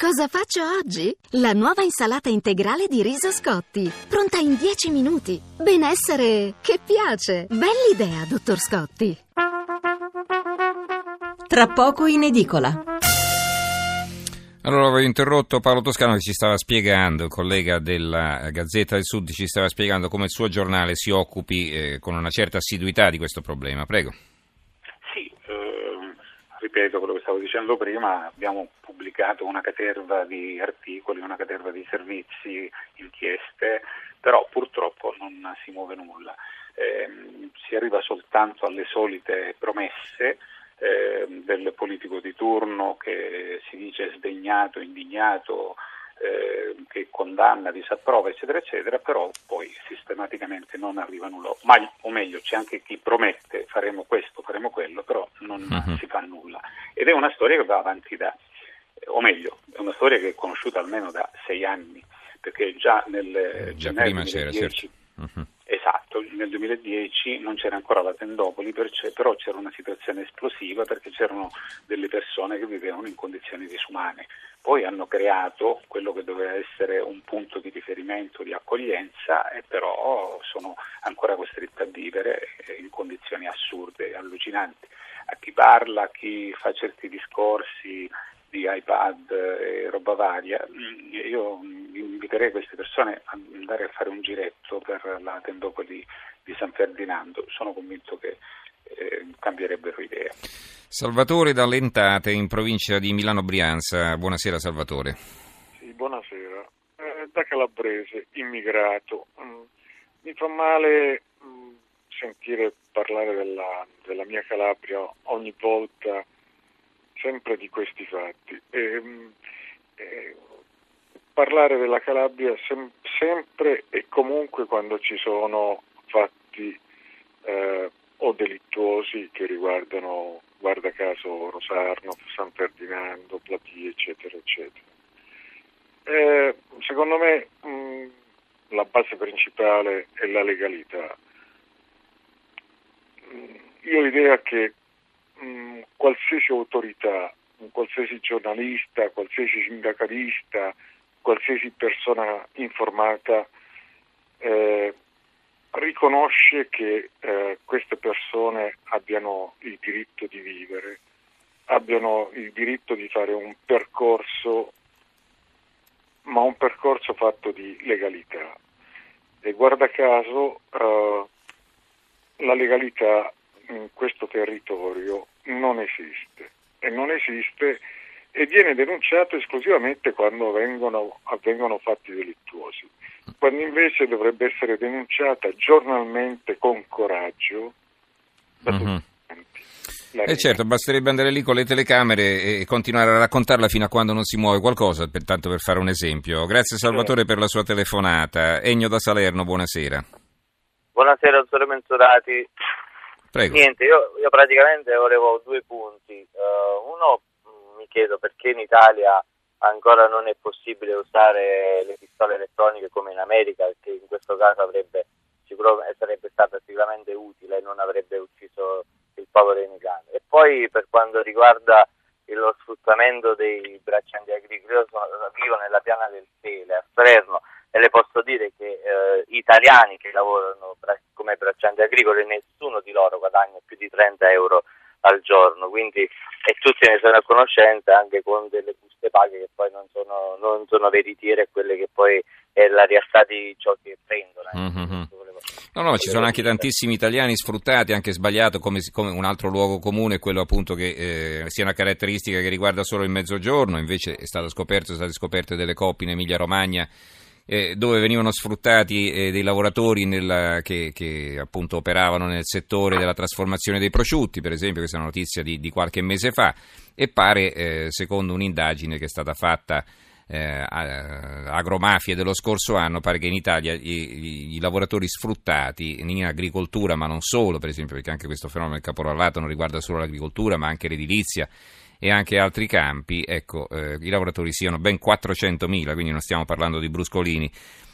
Cosa faccio oggi? La nuova insalata integrale di riso Scotti, pronta in 10 minuti. Benessere che piace. Bell'idea, dottor Scotti. Tra poco in edicola. Allora avevo interrotto Paolo Toscano che ci stava spiegando, il collega della Gazzetta del Sud ci stava spiegando come il suo giornale si occupi eh, con una certa assiduità di questo problema. Prego. Ripeto quello che stavo dicendo prima, abbiamo pubblicato una caterva di articoli, una caterva di servizi, inchieste, però purtroppo non si muove nulla. Eh, si arriva soltanto alle solite promesse eh, del politico di turno che si dice sdegnato, indignato, eh, che condanna, disapprova, eccetera, eccetera, però poi sistematicamente non arriva nulla. Ma, o meglio, c'è anche chi promette faremo questo, faremo quello, però non uh-huh. si fa nulla. Ed è una storia che va avanti da, o meglio, è una storia che è conosciuta almeno da sei anni, perché già nel eh, già gennaio 2010, certo. uh-huh. Nel 2010 non c'era ancora la tendopoli, però c'era una situazione esplosiva perché c'erano delle persone che vivevano in condizioni disumane. Poi hanno creato quello che doveva essere un punto di riferimento, di accoglienza, e però sono ancora costretti a vivere in condizioni assurde allucinanti. A chi parla, a chi fa certi discorsi di iPad e roba varia, io inviterei queste persone ad andare a fare un giretto per la tendopoli di San Ferdinando, sono convinto che eh, cambierebbero idea. Salvatore D'Allentate in provincia di Milano Brianza, buonasera Salvatore. Sì, buonasera. Eh, da calabrese, immigrato, mm, mi fa male mm, sentire parlare della, della mia Calabria ogni volta sempre di questi fatti. E, ehm, e, parlare della Calabria sem- sempre e comunque quando ci sono fatti eh, o delittuosi che riguardano, guarda caso, Rosarno, San Ferdinando, Platì, eccetera, eccetera. Eh, secondo me mh, la base principale è la legalità. Io ho l'idea che mh, qualsiasi autorità, qualsiasi giornalista, qualsiasi sindacalista, qualsiasi persona informata eh, riconosce che eh, queste persone abbiano il diritto di vivere, abbiano il diritto di fare un percorso, ma un percorso fatto di legalità. E guarda caso eh, la legalità in questo territorio non esiste e non esiste e viene denunciato esclusivamente quando vengono, avvengono fatti delittuosi, quando invece dovrebbe essere denunciata giornalmente con coraggio da tutti. Uh-huh. Eh certo, basterebbe andare lì con le telecamere e continuare a raccontarla fino a quando non si muove qualcosa, per, tanto per fare un esempio. Grazie Salvatore per la sua telefonata. Egno da Salerno, buonasera. Buonasera, dottore Mensurati. Prego. Niente, io, io praticamente volevo due punti. Uh, uno mi chiedo perché in Italia ancora non è possibile usare le pistole elettroniche come in America, perché in questo caso avrebbe, sarebbe stata sicuramente utile e non avrebbe ucciso il povero immigrante. E poi per quanto riguarda lo sfruttamento dei braccianti agricoli, io sono, vivo nella piana del Sele a Salerno e le posso dire che eh, italiani che lavorano braccianti agricoli, nessuno di loro guadagna più di 30 euro al giorno, quindi e tutti ne sono a conoscenza anche con delle buste paghe che poi non sono, non sono veritiere quelle che poi è la realtà di ciò che prendono. Mm-hmm. No, no, ci sono anche tantissimi italiani sfruttati, anche sbagliato, come, come un altro luogo comune, quello appunto che eh, sia una caratteristica che riguarda solo il mezzogiorno, invece è stato scoperto, sono state scoperte delle coppie in Emilia Romagna eh, dove venivano sfruttati eh, dei lavoratori nella, che, che, appunto operavano nel settore della trasformazione dei prosciutti, per esempio, questa è una notizia di, di qualche mese fa, e pare, eh, secondo un'indagine che è stata fatta eh, agromafie dello scorso anno, pare che in Italia i, i, lavoratori sfruttati in agricoltura, ma non solo, per esempio, perché anche questo fenomeno del caporalato non riguarda solo l'agricoltura, ma anche l'edilizia e anche altri campi, ecco, eh, i lavoratori siano ben 400.000, quindi non stiamo parlando di bruscolini.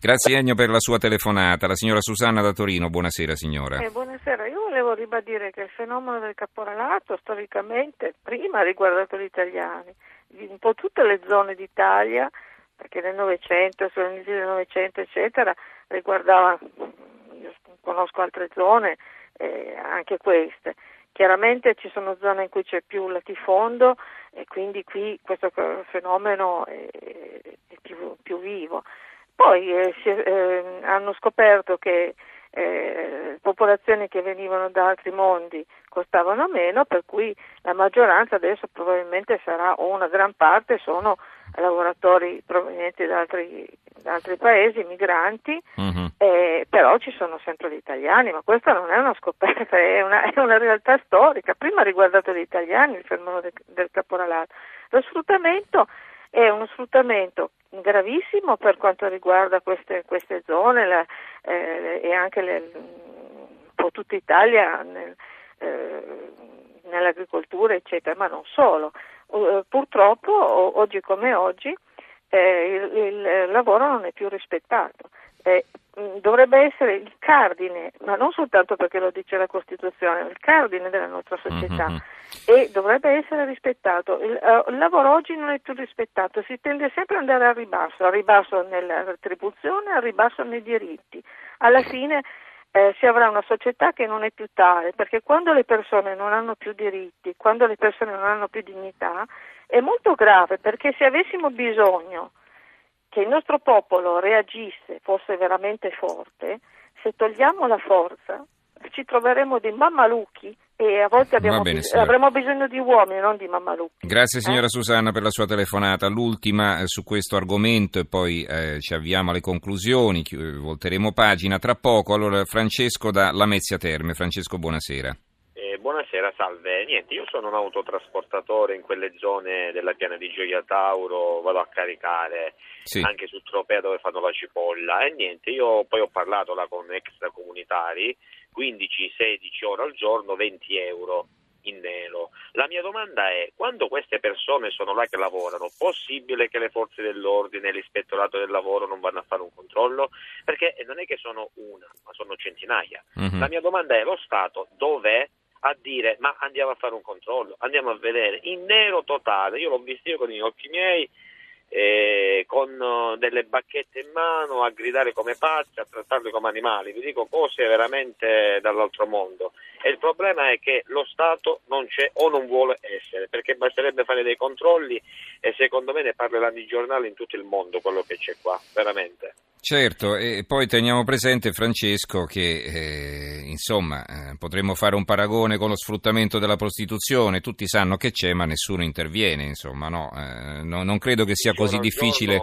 Grazie Ennio per la sua telefonata. La signora Susanna da Torino, buonasera signora. Eh, buonasera, io volevo ribadire che il fenomeno del caporalato storicamente prima ha riguardato gli italiani, un po' tutte le zone d'Italia, perché nel Novecento, sull'inizio del Novecento, eccetera, riguardava, io conosco altre zone, eh, anche queste. Chiaramente ci sono zone in cui c'è più latifondo e quindi qui questo fenomeno è, è più, più, vivo. Poi eh, si, eh, hanno scoperto che eh, popolazioni che venivano da altri mondi costavano meno, per cui la maggioranza adesso probabilmente sarà, o una gran parte, sono lavoratori provenienti da altri, da altri paesi, migranti, uh-huh. eh, però ci sono sempre gli italiani, ma questa non è una scoperta, è una, è una realtà storica. Prima ha riguardato gli italiani il fenomeno del, del caporalato. Lo sfruttamento è uno sfruttamento gravissimo per quanto riguarda queste, queste zone la, eh, e anche le, un po' tutta Italia nel, eh, nell'agricoltura eccetera, ma non solo. Uh, purtroppo o, oggi come oggi eh, il, il, lavoro non è più rispettato. Eh, dovrebbe essere il cardine, ma non soltanto perché lo dice la Costituzione, il cardine della nostra società mm-hmm. e dovrebbe essere rispettato. Il, uh, il, lavoro oggi non è più rispettato, si tende sempre ad andare al ribasso, al ribasso nella retribuzione, al ribasso nei diritti. Alla fine eh, si avrà una società che non è più tale, perché quando le persone non hanno più diritti, quando le persone non hanno più dignità, è molto grave, perché se avessimo bisogno che il nostro popolo reagisse, fosse veramente forte, se togliamo la forza ci troveremo dei mammalucchi e a volte bene, bis- avremo bisogno di uomini, non di mammalucchi. Grazie signora eh? Susanna per la sua telefonata. L'ultima eh, su questo argomento e poi eh, ci avviamo alle conclusioni, volteremo pagina tra poco. Allora Francesco da Lamezia Terme. Francesco, buonasera. Buonasera, salve. Niente, io sono un autotrasportatore in quelle zone della piana di Gioia Tauro, vado a caricare sì. anche su Tropea dove fanno la cipolla e niente, io poi ho parlato là con extracomunitari, 15-16 ore al giorno, 20 euro in nero. La mia domanda è, quando queste persone sono là che lavorano, possibile che le forze dell'ordine l'ispettorato del lavoro non vanno a fare un controllo? Perché non è che sono una, ma sono centinaia. Mm-hmm. La mia domanda è, lo Stato dov'è a dire ma andiamo a fare un controllo, andiamo a vedere in nero totale, io l'ho visto io con gli occhi miei, eh, con uh, delle bacchette in mano, a gridare come pazzi, a trattarli come animali, vi dico cose veramente dall'altro mondo. E il problema è che lo Stato non c'è o non vuole essere, perché basterebbe fare dei controlli e secondo me ne parleranno i giornali in tutto il mondo quello che c'è qua, veramente. Certo, e poi teniamo presente Francesco che eh, insomma eh, potremmo fare un paragone con lo sfruttamento della prostituzione, tutti sanno che c'è ma nessuno interviene, insomma no, eh, no non credo che sia così difficile.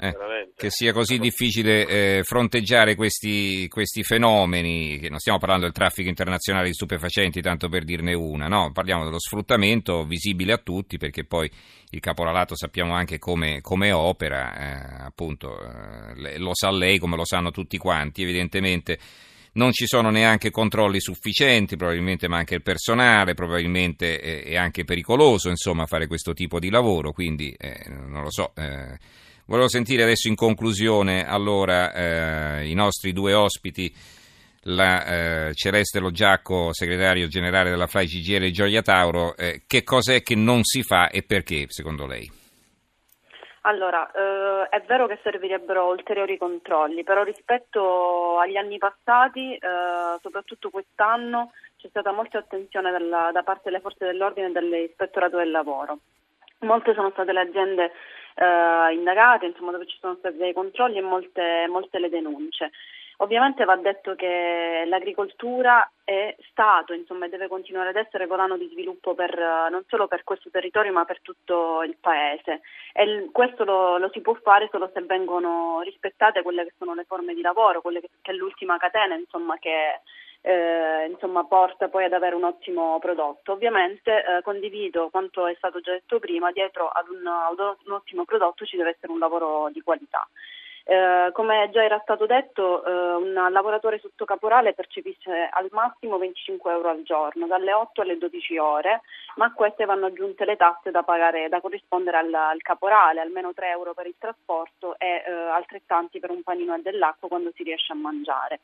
Eh, che sia così difficile eh, fronteggiare questi, questi, fenomeni, che non stiamo parlando del traffico internazionale di stupefacenti, tanto per dirne una, no? parliamo dello sfruttamento visibile a tutti, perché poi il caporalato sappiamo anche come, come opera, eh, appunto, eh, lo sa lei come lo sanno tutti quanti, evidentemente non ci sono neanche controlli sufficienti, probabilmente manca il personale, probabilmente è, anche pericoloso insomma, fare questo tipo di lavoro, quindi eh, non lo so. Eh, Volevo sentire adesso in conclusione allora eh, i nostri due ospiti, la eh, Celeste Giacco, segretario generale della FLAI CGL Gioia Tauro, eh, che cos'è che non si fa e perché secondo lei? Allora, eh, è vero che servirebbero ulteriori controlli, però rispetto agli anni passati, eh, soprattutto quest'anno, c'è stata molta attenzione dalla, da parte delle forze dell'ordine e dell'ispettorato del lavoro. Molte sono state le aziende eh, indagate, insomma, dove ci sono stati dei controlli e molte, molte le denunce. Ovviamente va detto che l'agricoltura è stato, insomma, e deve continuare ad essere volano di sviluppo per, non solo per questo territorio ma per tutto il paese e questo lo, lo, si può fare solo se vengono rispettate quelle che sono le forme di lavoro, quelle che, che è l'ultima catena insomma, che eh, insomma, porta poi ad avere un ottimo prodotto. Ovviamente eh, condivido quanto è stato già detto prima, dietro ad un, ad un ottimo prodotto ci deve essere un lavoro di qualità. Eh, come già era stato detto, eh, un lavoratore sotto caporale percepisce al massimo 25 euro al giorno, dalle 8 alle 12 ore, ma a queste vanno aggiunte le tasse da pagare, da corrispondere al, al caporale, almeno 3 euro per il trasporto e eh, altrettanti per un panino e dell'acqua quando si riesce a mangiare.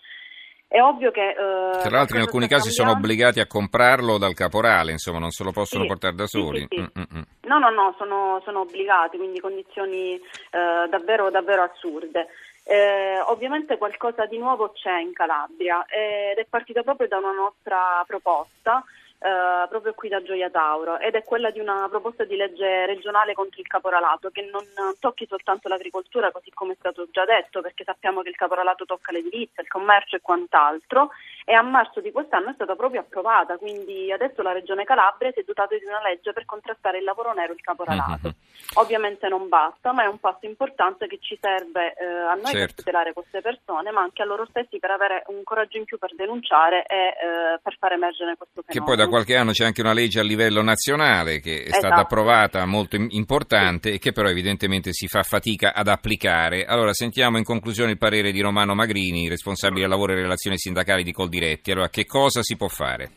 È ovvio che... Eh, Tra l'altro in alcuni casi sono obbligati a comprarlo dal caporale, insomma, non se lo possono sì, portare da soli. Sì, sì, mm, mm, mm. No, no, no, sono, sono obbligati, quindi condizioni eh, davvero, davvero assurde. Eh, ovviamente qualcosa di nuovo c'è in Calabria ed è partita proprio da una nostra proposta eh, proprio qui da Gioia Tauro ed è quella di una proposta di legge regionale contro il caporalato che non tocchi soltanto l'agricoltura così come è stato già detto perché sappiamo che il caporalato tocca l'edilizia, il commercio e quant'altro e a marzo di quest'anno è stata proprio approvata quindi adesso la regione Calabria si è dotata di una legge per contrastare il lavoro nero e il caporalato. Uh-huh. Ovviamente non basta ma è un passo importante che ci serve eh, a noi certo. per tutelare queste persone ma anche a loro stessi per avere un coraggio in più per denunciare e eh, per far emergere questo fenomeno. Che poi da qualche anno c'è anche una legge a livello nazionale che è esatto. stata approvata, molto importante e che però evidentemente si fa fatica ad applicare. Allora sentiamo in conclusione il parere di Romano Magrini, responsabile del lavoro e relazioni sindacali di Coldiretti. Allora che cosa si può fare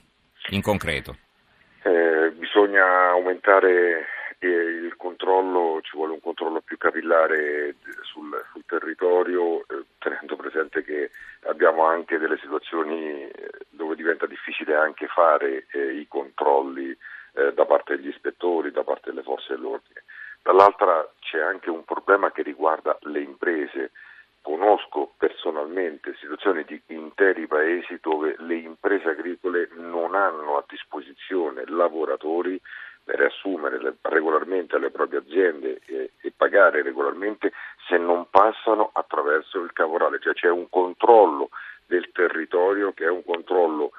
in concreto? Eh, bisogna aumentare il controllo, ci vuole un controllo più capillare sul, sul territorio, eh, tenendo presente che abbiamo anche delle situazioni eh, dove diventa difficile anche fare eh, i controlli eh, da parte degli ispettori, da parte delle forze dell'ordine. Dall'altra c'è anche un problema che riguarda le imprese. Conosco personalmente situazioni di interi paesi dove le imprese agricole non hanno a disposizione lavoratori per assumere regolarmente le proprie aziende e, e, pagare regolarmente se non passano attraverso il caporale, cioè c'è un controllo del territorio che è un controllo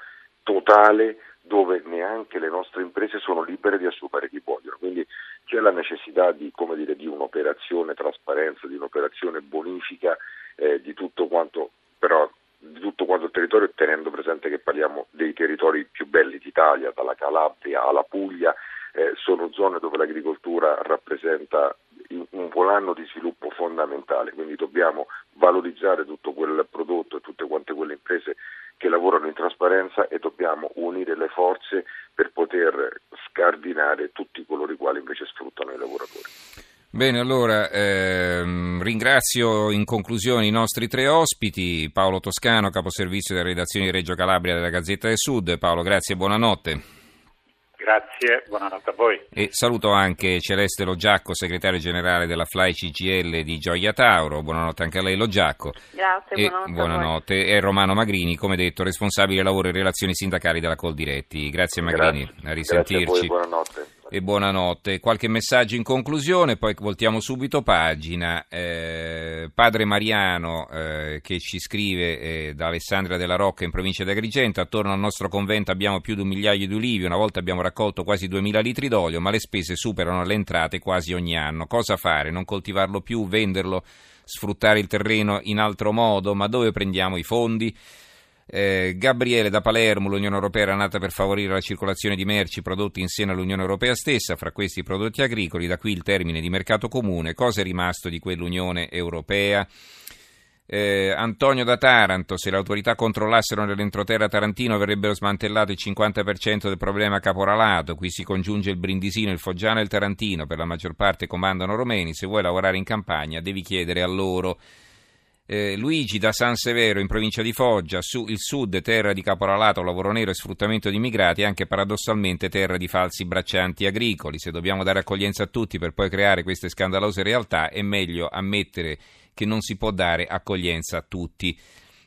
totale dove neanche le nostre imprese sono libere di assumere chi vogliono. Quindi c'è la necessità di, dire, di un'operazione trasparenza, di un'operazione bonifica eh, di tutto quanto, però di tutto quanto il territorio, tenendo presente che parliamo dei territori più belli d'Italia, dalla Calabria alla Puglia, eh, sono zone dove l'agricoltura rappresenta un volano di sviluppo fondamentale, quindi dobbiamo valorizzare tutto quel prodotto e tutte quante quelle imprese che lavorano in trasparenza e dobbiamo unire le forze per poter scardinare tutti coloro i quali invece sfruttano i lavoratori. Bene, allora ehm, ringrazio in conclusione i nostri tre ospiti, Paolo Toscano, caposervizio della redazione di Reggio Calabria della Gazzetta del Sud. Paolo, grazie e buonanotte. Grazie, buonanotte a voi. E saluto anche Celeste Logiacco, segretario generale della Fly CGL di Gioia Tauro. Buonanotte anche a lei Logiacco. Grazie, e buonanotte. buonanotte. E Romano Magrini, come detto, responsabile lavoro e relazioni sindacali della Coldiretti. Grazie Magrini, Grazie. a risentirci. Grazie a voi, buonanotte e buonanotte. Qualche messaggio in conclusione, poi voltiamo subito pagina. Eh, padre Mariano eh, che ci scrive eh, da Alessandria della Rocca in provincia di Agrigento, attorno al nostro convento abbiamo più di un migliaio di ulivi, una volta abbiamo raccolto quasi 2000 litri d'olio, ma le spese superano le entrate quasi ogni anno. Cosa fare? Non coltivarlo più, venderlo, sfruttare il terreno in altro modo? Ma dove prendiamo i fondi? Eh, Gabriele da Palermo, l'Unione Europea era nata per favorire la circolazione di merci prodotti in seno all'Unione Europea stessa, fra questi prodotti agricoli, da qui il termine di mercato comune, cosa è rimasto di quell'Unione Europea? Eh, Antonio da Taranto, se le autorità controllassero nell'entroterra tarantino verrebbero smantellato il 50% del problema caporalato, qui si congiunge il Brindisino, il Foggiano e il Tarantino, per la maggior parte comandano romeni, se vuoi lavorare in campagna devi chiedere a loro. Eh, Luigi da San Severo in provincia di Foggia, su, il sud terra di caporalato, lavoro nero e sfruttamento di immigrati, anche paradossalmente terra di falsi braccianti agricoli. Se dobbiamo dare accoglienza a tutti per poi creare queste scandalose realtà, è meglio ammettere che non si può dare accoglienza a tutti.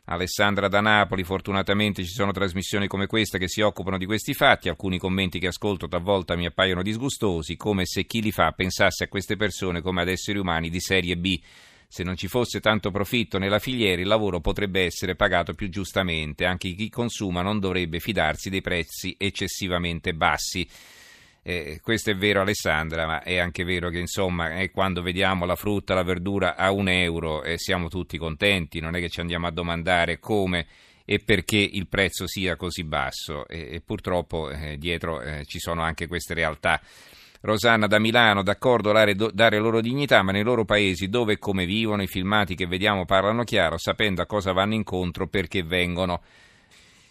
Alessandra da Napoli, fortunatamente ci sono trasmissioni come questa che si occupano di questi fatti, alcuni commenti che ascolto talvolta mi appaiono disgustosi, come se chi li fa pensasse a queste persone come ad esseri umani di serie B. Se non ci fosse tanto profitto nella filiera, il lavoro potrebbe essere pagato più giustamente. Anche chi consuma non dovrebbe fidarsi dei prezzi eccessivamente bassi. Eh, questo è vero Alessandra, ma è anche vero che insomma eh, quando vediamo la frutta, la verdura a un euro eh, siamo tutti contenti, non è che ci andiamo a domandare come e perché il prezzo sia così basso e, purtroppo eh, dietro eh, ci sono anche queste realtà. Rosanna da Milano, d'accordo dare, loro dignità, ma nei loro paesi dove e come vivono, i filmati che vediamo parlano chiaro, sapendo a cosa vanno incontro, perché vengono.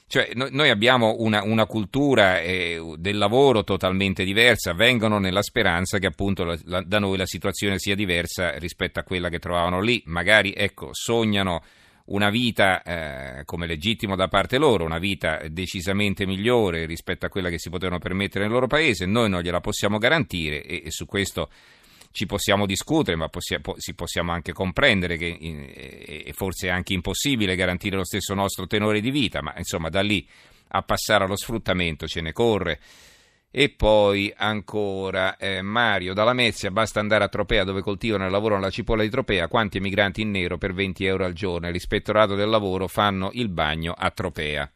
Cioè, noi abbiamo una, una cultura eh, del lavoro totalmente diversa, vengono nella speranza che appunto la, la, da noi la situazione sia diversa rispetto a quella che trovavano lì. Magari, ecco, sognano una vita, eh, come legittimo da parte loro, una vita decisamente migliore rispetto a quella che si potevano permettere nel loro paese, noi non gliela possiamo garantire e, e su questo ci possiamo discutere, ma possiamo, possiamo anche comprendere che è forse è anche impossibile garantire lo stesso nostro tenore di vita, ma insomma da lì a passare allo sfruttamento ce ne corre. E poi ancora eh, Mario, dalla Mezia basta andare a Tropea dove coltivano e lavorano la cipolla di Tropea, quanti emigranti in nero per 20 euro al giorno e l'ispettorato del lavoro fanno il bagno a Tropea.